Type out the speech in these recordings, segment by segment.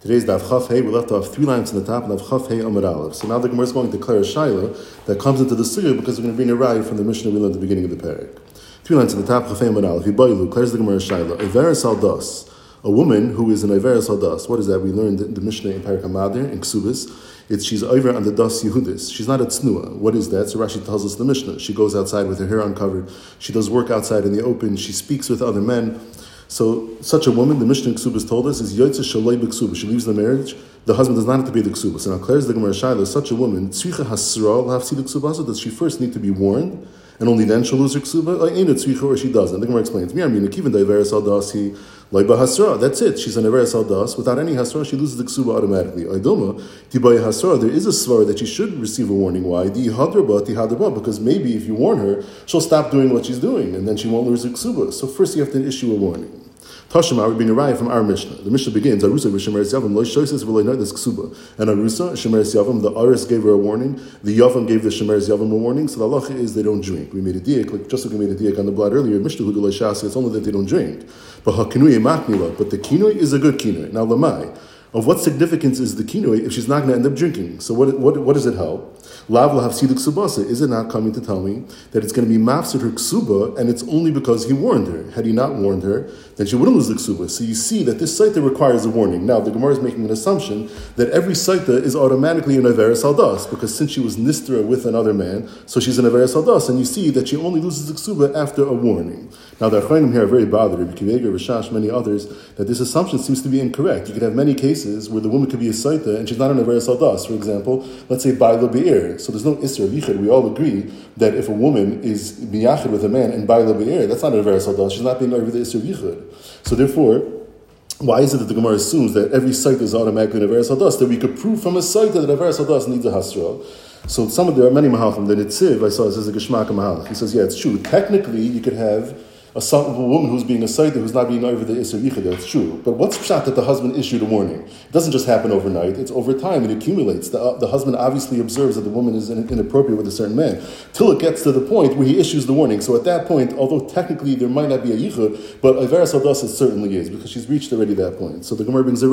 Today's Daf Chaf Hey, we left off three lines in the top of Chaf Hey Amar Aleph. So now the Gemara is going to declare a Shaila that comes into the Sugya because we're going to bring a raya from the Mishnah we learned at the beginning of the parak. Three lines in the top, Chaf Hey Amar Aleph. Yibayilu, declares the Gemara Shaila. Iveres Aldas, a woman who is an Iveres Aldas. What is that? We learned in the Mishnah in Parak Hamadir, in Ksubis. It's she's over on the Das Yehudis. She's not a Tznuah. What is that? So Rashi tells us the Mishnah. She goes outside with her hair uncovered. She does work outside in the open. She speaks with other men. So such a woman, the Mishnah Ksubas told us, is Yotze Shaloi B'Ksuba. She leaves the marriage. The husband does not have to pay the Ksubas. And now declares the Gemara Shaila, such a woman, Tzricha Hasra L'Hafsi the Ksubasa, does she first need to be warned? And only then she'll lose her ksuba. Ain't a tzricha or she doesn't. The Gemara explains. Me, I mean, even daiveres aldas he leiba hasra. That's it. She's an averes aldas. Without any hasra, she loses the ksuba automatically. Aidoma tibaya hasra. There is a svar that she should receive a warning. Why? Di hadraba ti hadraba. Because maybe if you warn her, she'll stop doing what she's doing, and then she won't lose her ksuba. So first, you have to issue a warning. Tashima would be arrived from our Mishnah. The Mishnah begins, Arusa v'shemeres yavam lo shoises v'lo ksuba. And Arusa, shemeres yavam, the Aris gave her a warning, the Yavam gave the shemeres yavam a warning, so the halacha is they don't drink. We made a diak, like just like we made a diak on the blood earlier, Mishnah shasi, it's only that they don't drink. But hakinui matnila, but the kinui is a good kinui. Now lamai, of what significance is the kinui if she's not going to end up drinking? So what, what, what does it help? Lav have ksubasa. Is it not coming to tell me that it's going to be mafsid her ksuba, and it's only because he warned her? Had he not warned her, then she wouldn't lose the ksuba. So you see that this saita requires a warning. Now the Gemara is making an assumption that every saita is automatically an averis aldas because since she was nistra with another man, so she's an averis aldas, and you see that she only loses the ksuba after a warning. Now the Achronim here are very bothered. Rabbi Akiva Eiger, Rashash, many others that this assumption seems to be incorrect. You could have many cases where the woman could be a saita and she's not an averis aldas. For example, let's say baila be'er so there's no Isra of. We all agree that if a woman is miyachid with a man and Baila Be'er, that's not an a Veres She's not being over the Isra of. So therefore, why is it that the Gemara assumes that every site is automatically an Averes Hadas? That we could prove from a site that an Averes Hadas needs a Hasra. So some of there are many Mahalchim. The Nitziv, I saw as a Geshmak Mahalch. He says, yeah, it's true. Technically, you could have a, son, a woman who's being a saita who's not being over the Isser Yichud, that's true. But what's shot that the husband issued a warning? It doesn't just happen overnight, it's over time, it accumulates. The, uh, the husband obviously observes that the woman is inappropriate with a certain man, till it gets to the point where he issues the warning. So at that point, although technically there might not be a Yichud, but Averas it certainly is, because she's reached already that point. So the Gemara brings a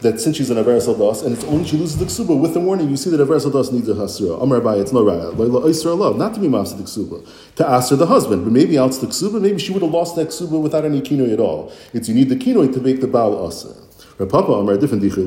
that since she's an Averas Aldas, and it's only she loses the ksuba with the warning, you see that Averas Aldas needs a hasra. Amar Abai, it's no raya. Not to be mafsa the ksuba, to ask her the husband, but maybe out the ksuba, maybe she would have lost that ksuba without any kinoi at all. It's you need the kinoi to make the baal asa. Papa Amar different dichir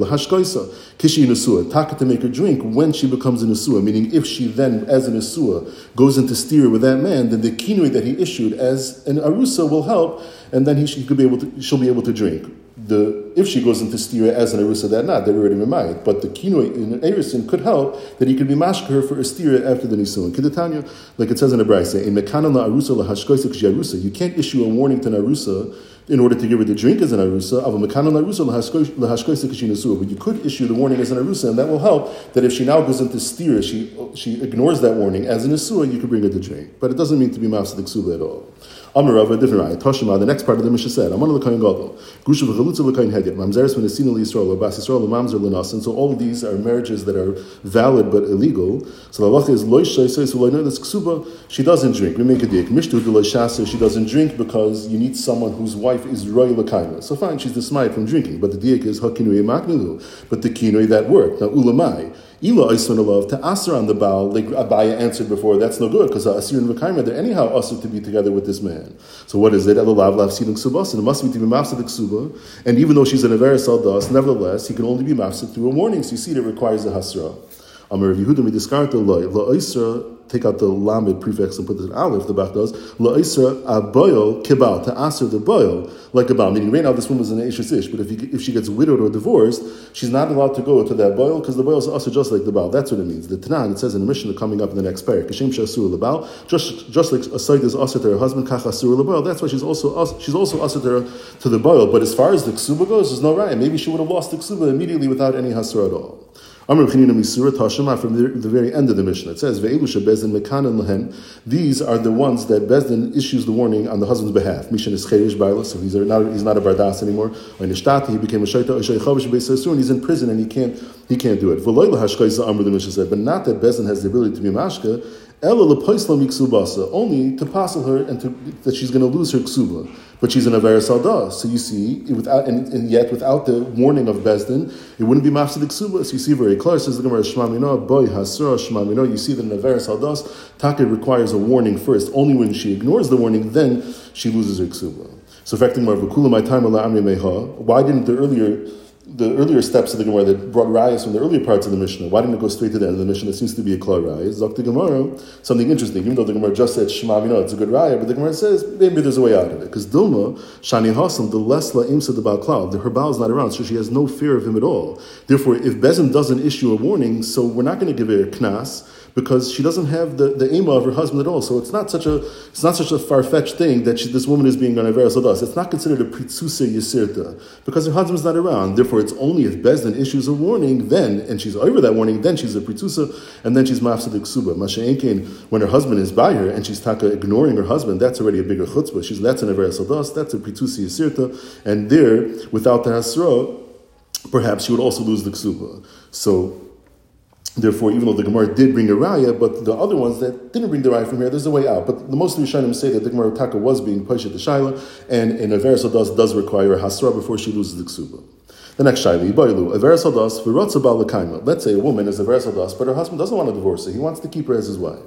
kishi nesua taka to make her drink when she becomes a nesua. Meaning, if she then, as a nesua, goes into steer with that man, then the kinoi that he issued as an arusa will help, and then he, she could be able to, she'll be able to drink the if she goes into stira as an arusa that not, they're already married. But the kinoi in erisin could help that he could be mashka her for stira after the nisun. Kidatanya, like it says in the brayse, in mekana la arusa la hashkoisik You can't issue a warning to an arusa in order to give her the drink as an arusa of a mekana la arusa la hashkoisik But you could issue the warning as an arusa, and that will help that if she now goes into stira, she she ignores that warning as an asua, you could bring her the drink. But it doesn't mean to be mafsa the at all. Amarav, a different right. Toshima, ah, the next part of the Mishnah said, Amar l'kayin gadol, grusha v'chalutza l'kayin hedyet, mamzeres v'nesina l'Yisrael, or bas Yisrael l'mamzer l'nasin. So all of these are marriages that are valid but illegal. So the halacha is so loy this ksuba, she doesn't drink. We make a dik. Mishtu de shasa, she doesn't drink because you need someone whose wife is roy l'kayin. So fine, she's dismayed from drinking. But the dik is hakinu maknilu. But the kinoi that worked. Now ulamai. Ila Isun to Asr on the Baal, like Abaya answered before, that's no good because Asir and Vakaima, they're anyhow Asr to be together with this man. So what is it? Elalav Lav Siduk Subas, and it must be to be Mafsid Ksuba. And even though she's an Averis Aldas, nevertheless, he can only be Mafsid through a warning. So you see, that requires a Hasra. Discard the la take out the lamed prefix and put the aleph. The back does la Isra aboil kibal to answer the boil like a bal. Meaning right now this woman is an Ashish ish, but if, he, if she gets widowed or divorced, she's not allowed to go to that boil because the boil is also just like the bal. That's what it means. The Tanan it says in the Mishnah coming up in the next parak kashem shasur lebal just just like a site is also to her husband kach asur. That's why she's also she's also also to, to the boil. But as far as the ksuba goes, there's no right. Maybe she would have lost the ksuba immediately without any hasur at all. From the, the, very end of the Mishnah. It says. These are the ones that Bezdin issues the warning on the husband's behalf. Mishan is Cheresh Baila, so he's not, he's not a Bardas anymore. Or Nishtati, he became a Shaita, and he's in prison and he can't, he can't do it. The Mishnah said, but not that Bezdin has the ability to be Mashka, only to passel her and to, that she's going to lose her ksuba. but she's an Averis Aldah. So you see, without and, and, yet without the warning of Bezdin, it wouldn't be Mafsidik Suba. So you see very clear, says the Gemara, Shmamino, Boy Hasura, Shmamino. You see that in Averis Aldas, Taka requires a warning first. Only when she ignores the warning, then she loses her Ksuba. So, affecting of my time, why didn't the earlier the earlier steps of the Gemara that brought rayas from the earlier parts of the Mishnah. Why didn't it go straight to the end of the Mishnah? It seems to be a clear raya. Zok the Gemara, something interesting. Even though the Gemara just said Shema know it's a good raya, but the Gemara says maybe there's a way out of it. Because Dilma, Shani Hasam, the lesla imsa the Baal Klal, her Baal is not around, so she has no fear of him at all. Therefore, if Bezin doesn't issue a warning, so we're not going to give her a knas because she doesn't have the, the aim of her husband at all. So it's not such a it's not such a far fetched thing that she, this woman is being on a Sodas. It's not considered a pritzusa yisirta because her husband's not around. Therefore, it's only if Bezdin issues a warning, then and she's over that warning, then she's a pritzusa, and then she's mafsadik ksuba. Masha'enkein, when her husband is by her and she's taka ignoring her husband, that's already a bigger chutzpah. She's that's an Avera Sodas, that's a pritzusa yisirta, and there without the hasra, perhaps she would also lose the ksuba. So Therefore, even though the Gemara did bring a raya, but the other ones that didn't bring the raya from here, there's a way out. But the most Rishonim say that the Gemara Taka was being pushed at the Shaila, and in a Versal does, does require a Hasra before she loses the Ksuba. The next Shaila, Ibaylu, a Versal das, Virotza Let's say a woman is a Versal das, but her husband doesn't want to divorce her. He wants to keep her as his wife.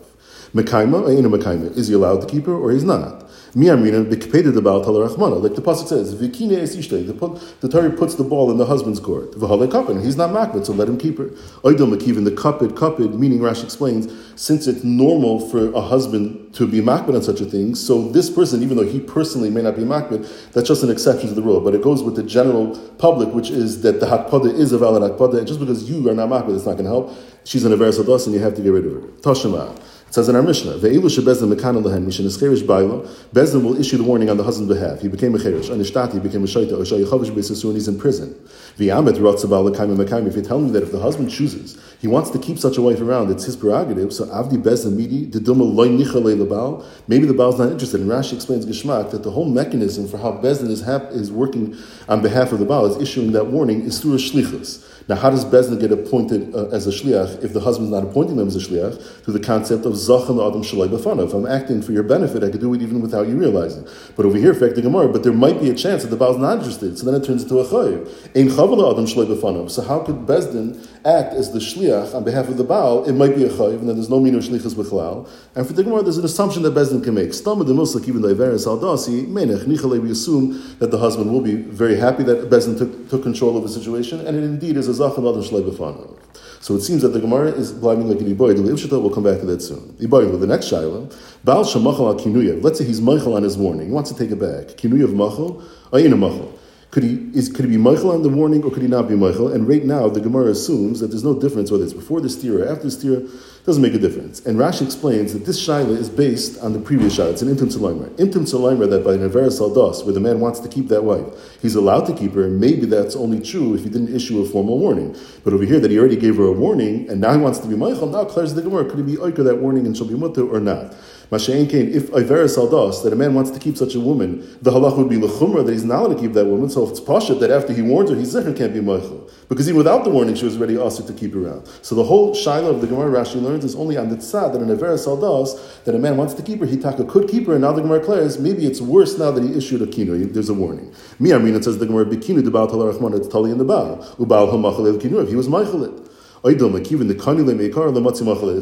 Mekaima, or Mekaima, is he allowed to keep her or he's not? Miamrina bikpeded about Talarachmana. Like the Pasuk says, Vikine es the, the Torah puts the ball in the husband's court. V'hale kapin, he's not makbid, so let him keep her. Oidel makivin, the kapid, kapid, meaning Rashi explains, since it's normal for a husband to be makbid on such a thing, so this person, even though he personally may not be makbid, that's just an exception to the rule. But it goes with the general public, which is that the hakpada is a valid hakpada, and just because you are not makbid, it's not going to help. She's an averis and you have to get rid of her. Tashema. It says in our Mishnah, Ve'ilu shebezdin mekana lehen mishin eskerish baila, Bezdin will issue the warning on the husband's behalf. He became a cherish, anishtati, he became a shaita, or shayichavish and he's in prison. V'yamet rotzabal lekaim mekayim, if you tell me that if the husband chooses, he wants to keep such a wife around, it's his prerogative, so avdi bezdin midi, the duma loy nicha lebal, maybe the Baal's not interested. And Rashi explains Geshmak that the whole mechanism for how Bezdin is, hap- is working on behalf of the Baal, is issuing that warning, is through a shlichus. Now, how does Bezdin get appointed uh, as a shliach if the husband's not appointing them as a shliach? Through the concept of zachan adam shalai b'fana. If I'm acting for your benefit, I could do it even without you realizing. But over here, fact the Gemara, but there might be a chance that the Baal's not interested, so then it turns into a chayiv. Ein adam shalai b'fana. So how could Bezdin act as the shliach on behalf of the Baal? It might be a chayiv, and then there's no meaning of shlichus b'chalal. And for the Gemara, there's an assumption that Bezdin can make. Stam the muslik, even though Iveris aldasi, menech nichale, we assume that the husband will be very happy that Bezdin took, took control of the situation, and it indeed is a zachan adam shalai b'fana. So it seems that the Gemara is blaming like an Iboy. The Livshita will come back to that soon. Iboy, the next Shaila, Baal Shemachal al Kinuya. Let's say he's Michael on his warning. He wants to take it back. Kinuya of Machal, Ayin Machal. Could he, is, could he be Michael on the warning or could he not be Michael? And right now, the Gemara assumes that there's no difference whether it's before the steer or after the steer, doesn't make a difference. And Rashi explains that this Shaila is based on the previous Shaila. It's an Intim Salaymer. Intim Salaymer that by an Avera Saldas, where the man wants to keep that wife, he's allowed to keep her, and maybe that's only true if he didn't issue a formal warning. But over here, that he already gave her a warning, and now he wants to be Michael, now declares the Gemara, could he be Oika that warning and she'll be Mutter or not? Masha'en Kain, if Iveris Saldas, that a man wants to keep such a woman, the halach would be lechumra that he's not allowed to keep that woman. So it's pashat that after he warns her, he's zecher can't be Michael. Because even without the warning, she was already asked to keep around. So the whole shiloh of the Gemara Rashi learns is only on the tzad that an Iveris Saldas, that a man wants to keep her, he taka could keep her, and now the Gemara declares maybe it's worse now that he issued a kinu. There's a warning. Mi says the Gemara, bikinu, the Baal Talar it's Tali in the Baal. Ubal Hamachal el kinu, if he was Michael it's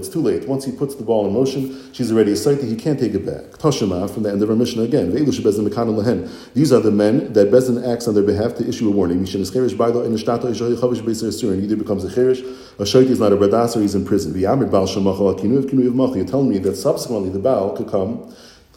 too late. Once he puts the ball in motion, she's already a sight he can't take it back. Tashema from the end of our Mishnah again. These are the men that Bezin acts on their behalf to issue a warning. Either becomes a cherish, a shaiti is not a bradas, or he's in prison. You're telling me that subsequently the Baal could come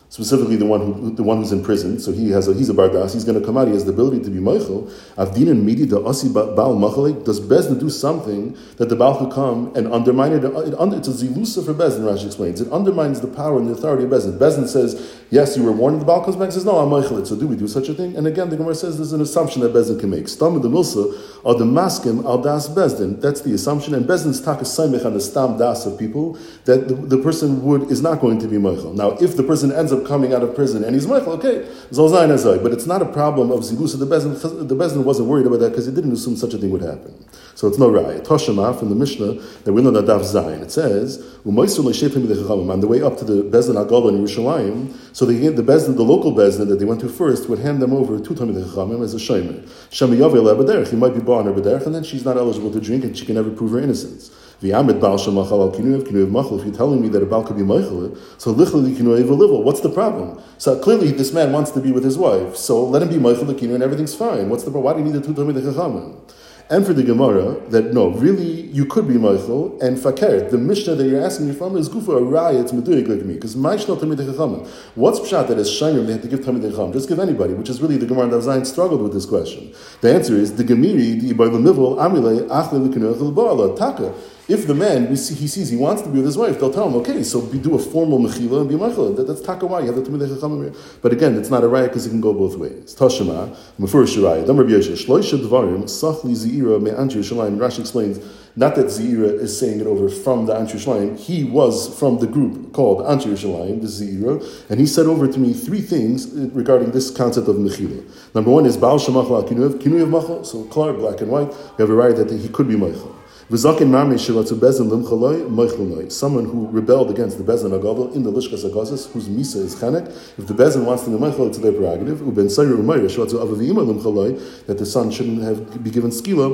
specifically the one who the one who's in prison. So he has a, he's a bardas. He's going to come out. He has the ability to be meichel. Avdin and midi the asi baal machalik. Does Bezdin do something that the baal could come and undermine it? it under, it's a zilusa for Bezdin. Rashi explains it undermines the power and the authority of Bezdin. Bezdin says yes, you were warned. The baal comes back and says no, I'm meichel. So do we do such a thing? And again, the Gemara says there's an assumption that Bezdin can make. Stam the milsa or the maskim al das Bezdin. That's the assumption. And Bezdin's tak is on the stam das of people that the, the person would is not going to be meichel. Now, if the person ends up coming out of prison and he's Michael, okay, Zolzain Azai. But it's not a problem of Zilusa. The Bezin, the Bezin wasn't worried about that because he didn't assume such a thing would happen. So it's no raya. Toshama from the Mishnah that we know that Daf Zayin. It says, on the way up to the Bezin Agol in Yerushalayim, so they the Bezdin, the local Bezin that they went to first, would hand them over to Tamid Chachamim as a Shemer. Shemi He might be born or and then she's not eligible to drink and she can never prove her innocence. Al if you're telling me that a Baal could be Machal, so Lichlali Kinuyev Livel, what's the problem? So clearly this man wants to be with his wife, so let him be Machal Kinuyev and everything's fine. What's the problem? Why do you need the two Tamid Chachamim? and for the Gemara that no, really you could be Michael and Fakir. The Mishnah that you're asking me from is Gufa a it's Medurik like me. Because Maishno Tamid Chachamim. What's Pshat that as Shainim they had to give Tamid Chacham? Just give anybody, which is really the Gemara that Zayin struggled with this question. The answer is the Gemiri, the Ibar Lemivol, Amile, Achle Likunuach Taka. If the man, see, he sees he wants to be with his wife, they'll tell him, okay, so be, do a formal mechila and be mechila. That, that's takawai. You have the tamid chachamim. But again, it's not a riot because it can go both ways. Tashema, mefurish. Dam Rabbi Yoshe, shloisha dvarim, sachli zira me Yerushalayim. Rashi explains, not that Zira is saying it over from the Anti Yerushalayim. He was from the group called Anti Yerushalayim, the Zira, and he said over to me three things uh, regarding this concept of mechila. Number one is Baal Shemachal Kinuyev, Kinuyev Machal, so clear, black and white. We have a right that he could be Machal. Someone who rebelled against the Bezin Agadol in the Lishkas Agazis, whose Misa is Chanek, if the Bezin wants to be Meichel, it's their prerogative. That the son shouldn't have be given skila,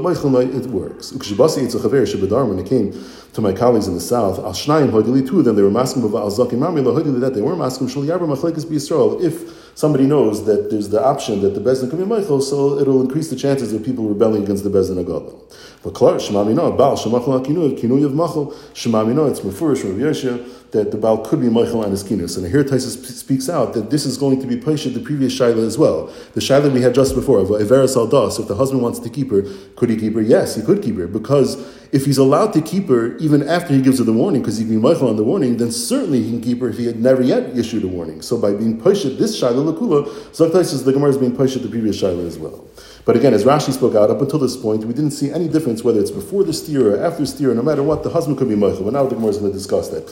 it works. When it came to my colleagues in the south, Al Shnayim Hoidili too, then they were masking about Al Zakim Mami, that they were masking Shul Yarba Machlekes B'Yisrael. If somebody knows that there's the option that the Bezin can be Meichel, so it'll increase the chances of people rebelling against the Bezin Agadol. But Klar, Shemamino, Baal, Shemachal Kinuyev, Kinuyev Machal, Shemamino, it's Mefurish, Rav Yeshua, that the Baal could be Michael on his kinus. And here Tosfos speaks out that this is going to be Paisha the previous Shaila as well. The Shaila we had just before, of Everas Aldas, if the husband wants to keep her, could he keep her? Yes, he could keep her, because if he's allowed to keep her even after he gives her the warning, because he can be Michael on the warning, then certainly he can keep her if he had never yet issued a warning. So by being Paisha this Shaila Lakula, Zak says the Gemara is being Paisha the previous Shaila as well. But again, as Rashi spoke out, up until this point, we didn't see any difference whether it's before the steer or after the steer, no matter what, the husband could be Michael. But now the Gemara is going to discuss that.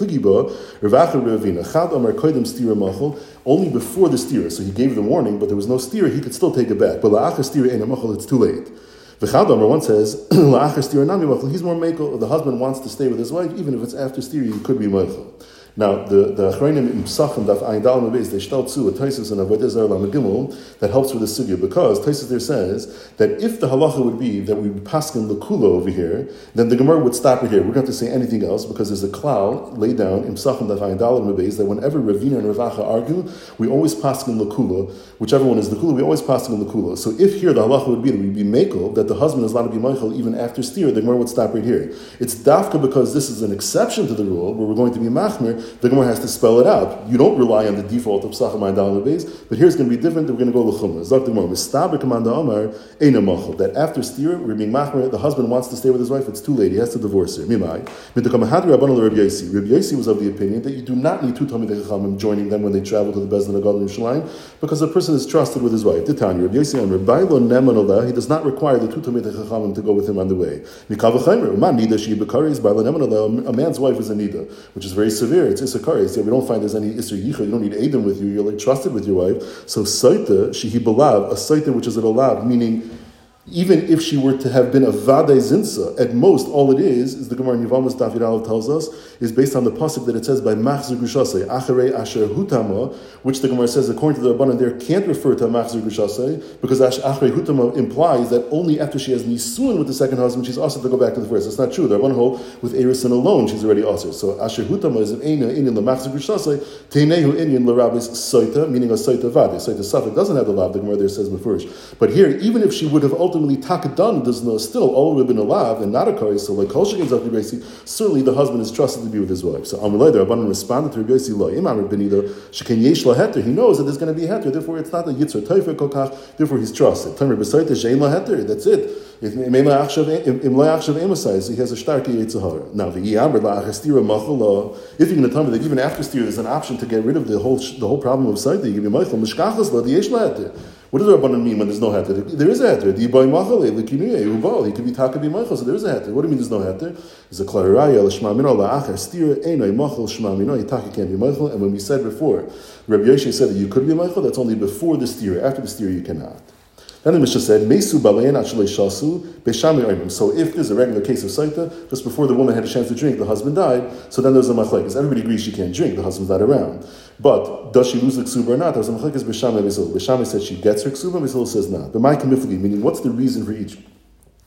Only before the steer, so he gave the warning, but there was no steer, he could still take it back. But la'achar steer it's too late. The one says, he's more makel. The husband wants to stay with his wife, even if it's after steer, he could be meichel. Now, the the Achronim in Psachim Daf Ayin Dal Mabez they start to a Tosfos and Avodah Zarah that helps with the sugya because Tosfos there says that if the halacha would be that we paskin lekula over here, then the Gemara would stop it here. We don't have to say anything else because there's a cloud laid down in Psachim Daf Ayin Dal Mabez that whenever Ravina and Rav Acha argue, we always paskin lekula, whichever one is the kula, we always paskin lekula. So if here the halacha would be that we'd be makel that the husband is allowed to be michael even after steer, the Gemara would stop right here. It's dafka because this is an exception to the rule where we're going to be machmir the Gemara has to spell it out. You don't rely on the default of Psachim Dalam base, but here's going to be different. We're going to go Lechumra. Zok the Gemara, Mistaber Kamanda Amar, Eina. That after steer, we're machmer, the husband wants to stay with his wife, it's too late, he has to divorce her. Mimai. Midakamahad Rabbanah Rabbi Yossi. Rabbi Yossi was of the opinion that you do not need two Talmud Chachamim joining them when they travel to the Bezdin of God because a person is trusted with his wife. Titania, Rabbi Yossi, and Rabbi Lo Neman he does not require the two Talmud Chachamim to go with him on the way. Mikavachaimer, Man Nida Shi Bekaris, By Lo Neman a man's wife is a Nida, which is very severe. It's Issachar we don't find there's any Isser Yichud, you don't need Adam with you, you're like trusted with your wife. So Saita, Shehi Balav, a Saita which is a lab, meaning even if she were to have been a vade zinsa, at most all it is, is the Gemara Nivamas Dafir Aleph tells us, is based on the pasuk that it says by Machzir Gushase, Acharei Asher Hutama, which the Gemara says, according to the Rabbanan, there can't refer to Machzir Gushase, because Acharei Hutama implies that only after she has Nisun with the second husband, she's also to go back to the first. That's not true. The Rabbanan hold with Erisin alone, she's already also. So Asher Hutama is an Eina Inyan Lamachzir Gushase, Teinehu Inyan Larabis Soita, meaning a Soita Vade. Soita Safik doesn't have the lab, the Gemara there says Mefurish. But here, even if she would have ultimately takadan does no still all been alive and not a kari. So like kol shekin zakli basi, certainly the husband is trusted to be with his wife. So Amalei the Rabbanan responded to Rabbi Yossi lo imam benida shekin yesh heter. He knows that there's going to be heter. Therefore, it's not a yitzur teifer kokach. Therefore, he's trusted. Tamer b'sayte shein heter. That's it. If he has a stark yitzhahara. Now If you're going to tell me that even after steer, there's an option to get rid of the whole the whole problem of sight, you give me machal mishkachas la the yesh heter. What does Rabbanan mean when there's no heter? There is a heter. He could be takabi. So there is a heter. What do you mean there's no heter? There's a klaraya l'shma mino la'achar stira enoi machal shma mino. Yitaka can't be machal. And when we said before, Rabbi Yoshe said that you could be machal, that's only before the steer. After the steer, you cannot. Then the Mishnah said, Mesu shasu beshami So if there's a regular case of saita, just before the woman had a chance to drink, the husband died, so then there's a machlekes. Everybody agrees she can't drink, the husband's not around. But does she lose the ksuba or not? There's a machlekes beshami v'sil. Beshami says she gets her ksuba, v'sil says not. But my kamifli, meaning what's the reason for each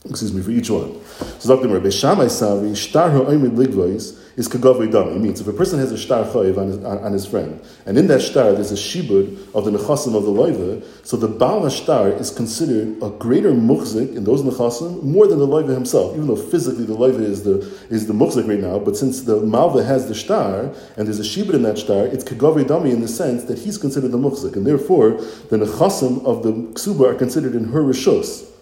excuse me, for each one. So Dr. Rabbi Shammai Savi, Shtar Ha'oimid Ligvois, is Kagavri Dami. It means if a person has a Shtar Chayiv on on, his friend, and in that Shtar there's a Shibud of the Nechasim of the Loiva, so the Baal Shtar is considered a greater Muchzik in those Nechasim more than the Loiva himself, even though physically the Loiva is the, is the Muchzik right now, but since the Malva has the Shtar, and there's a Shibud in that Shtar, it's Kagavri Dami in the sense that he's considered the Muchzik, and therefore the Nechasim of the Ksuba are considered in her Rishos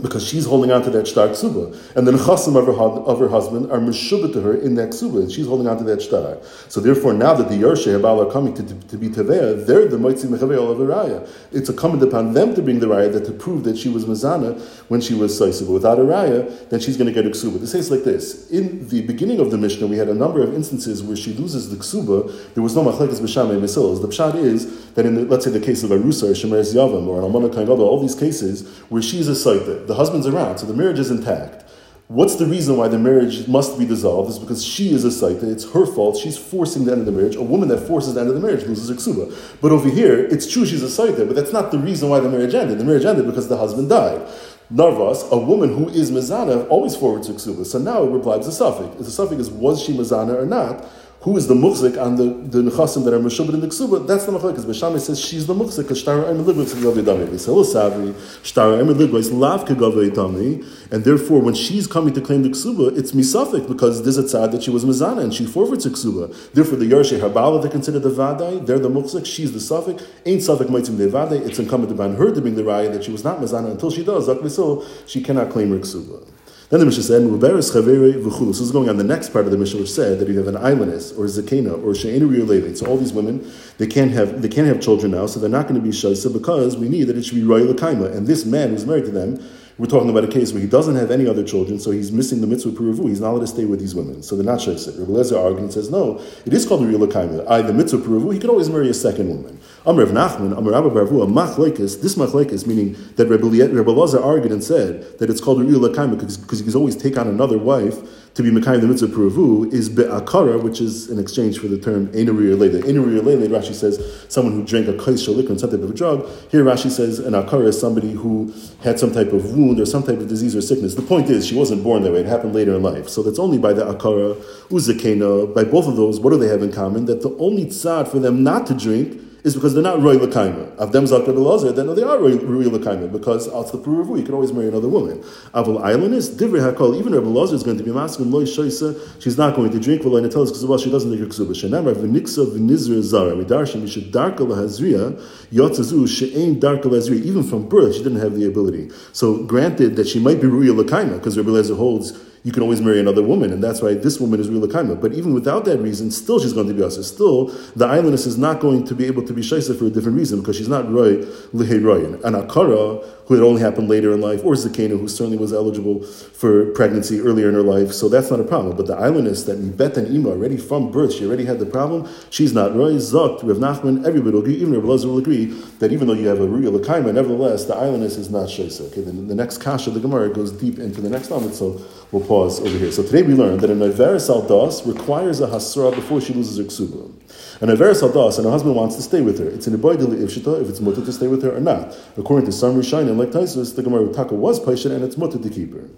because she's holding on to that star ksuba, and the nechasim of her, of her husband are meshubah to her in that ksuba, and she's holding on to that star. So therefore, now that the Yershe Habal are coming to, to, to be Tevea, they're the Moitzi Mechaveil of Araya. Raya. It's incumbent upon them to bring the Raya that to prove that she was Mazana when she was Saisa. But without a Raya, then she's going to get a ksuba. This says like this. In the beginning of the Mishnah, we had a number of instances where she loses the ksuba. There was no machlekes b'shamay mesilas. The pshat is that in, the, let's say, the case of Arusa or Shemer Yavam or an Almana all these cases where she's a Saita, the husband's around, so the marriage is intact. What's the reason why the marriage must be dissolved? Is because she is a saita. It's her fault. She's forcing the end of the marriage. A woman that forces the end of the marriage loses her ksuba. But over here, it's true she's a saita, but that's not the reason why the marriage ended. The marriage ended because the husband died. Narvas, a woman who is mizana, always forwards her ksuba. So now it replies a suffix. The suffix is was she mizana or not? Who is the muchzik on the, the nechasim that are meshubed in the ksuba, that's the machlekes. Beshami says she's the muchzik because shtar emer ligvais kagavei dami. V'selo oh, savri shtar emer ligvais lav kagavei dami, and therefore when she's coming to claim the ksuba, it's misafik because there's a tzad that she was mizana and she forfeits a ksuba. Therefore the yarshe habala they consider the vadai, they're the muchzik, she's the suffik. Ain't suffik maitzim de vadai. It's incumbent upon her to bring the raya that she was not mizana until she does. So she cannot claim her ksuba. Then the Mishnah said, "Muberes chaveri v'chulu." This is going on the next part of the Mishnah, which said that you have an aylonis or zakena or she'enu levet. So all these women, they can't have they can't have children now, so they're not going to be shaisa because we need that it should be royal kaima. And this man who's married to them we're talking about a case where he doesn't have any other children, so he's missing the mitzvah peruvu. He's not allowed to stay with these women. So they're not shaysik. Rabbi Lezer argues and says, no, it is called a real akaima. I, the mitzvah peruvu, he could always marry a second woman. Amr of Nachman, Amr Abba Barvu, a machlekes, this machlekes, meaning that Rabbi Lezer argued and said that it's called a real akaima because he can always take on another wife to be Mekayim the mitzvah puravu is be'akara, which is in exchange for the term enuri lele. Enuri lele, Rashi says, someone who drank a kais liquor and some type of a drug. Here Rashi says an akara is somebody who had some type of wound or some type of disease or sickness. The point is, she wasn't born that way. It happened later in life. So that's only by the akara, uzakena, by both of those, what do they have in common? That the only tzad for them not to drink is because they're not roy lekaima. Avdem zakar belazar, then they are roy lekaima because out the peruvu you can always marry another woman. Aval aylonis divrei hakol. Even Rabbi Lazar is going to be masking loy shoysa. She's not going to drink. Netelas because well she doesn't drink her ksuba. Shenamar v'niksa v'nizra zara. Midarshem yishad darka lahazriya yotzazu she'ain darka lahazriya. Even from birth she didn't have the ability. So granted that she might be roy lekaima because Rabbi Lazar holds you can always marry another woman, and that's why this woman is real kaima. But even without that reason, still she's going to be asa. Still, the aylonis is not going to be able to be shaisa for a different reason because she's not roy lihei royan. An akara who had only happened later in life, or zakena who certainly was eligible for pregnancy earlier in her life, so that's not a problem. But the aylonis that bet and ima already from birth, she already had the problem. She's not roy zakt. Rav Nachman, everybody will agree. Even Rav Lazar will agree that even though you have a real kaima, nevertheless the aylonis is not shaisa. Okay, the, the next kasha, the Gemara goes deep into the next element. So we'll pause over here. So today we learned that a Iveris Aldas requires a Hasra before she loses her ksuba. An Iveris Aldas and her husband wants to stay with her. It's an Iboidili Ifshita if it's mutter to stay with her or not. According to some Rishonim, like Tosfos, the Gemara Taka was Paishan and it's mutter to keep her.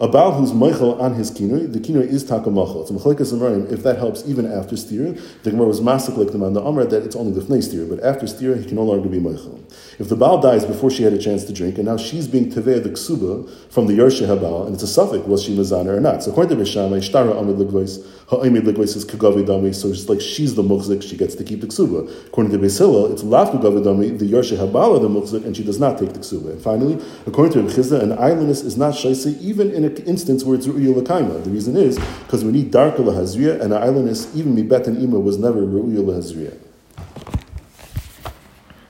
A Baal who's Michael on his kinoi, the kinoi is takamachal. It's machlekas amarim. If that helps, even after steer, the Gemara was masik like the man the Amr that it's only the fnei steer, but after steer he can no longer be Michael. If the Baal dies before she had a chance to drink, and now she's being teveh the ksuba from the Yershe Habal, and it's a suffix, was she mazana or not? So according to Rishama, Shtara Amid Ligvais, Ha'imid Ligvais is Kagavi Dami, so it's like she's the muchzik, she gets to keep the ksuba. According to Besila, it's Lav Kagavi Dami, the Yershe Habal the muchzik, and she does not take the ksuba. And finally, according to Rebchizda, an aylonis is not shaisi even in an instance where it's Ru'ya Lakaima. The reason is because we need darker Lahazriya, and an aylonis, even Mibet and Ima, was never Ru'ya Lahazriya.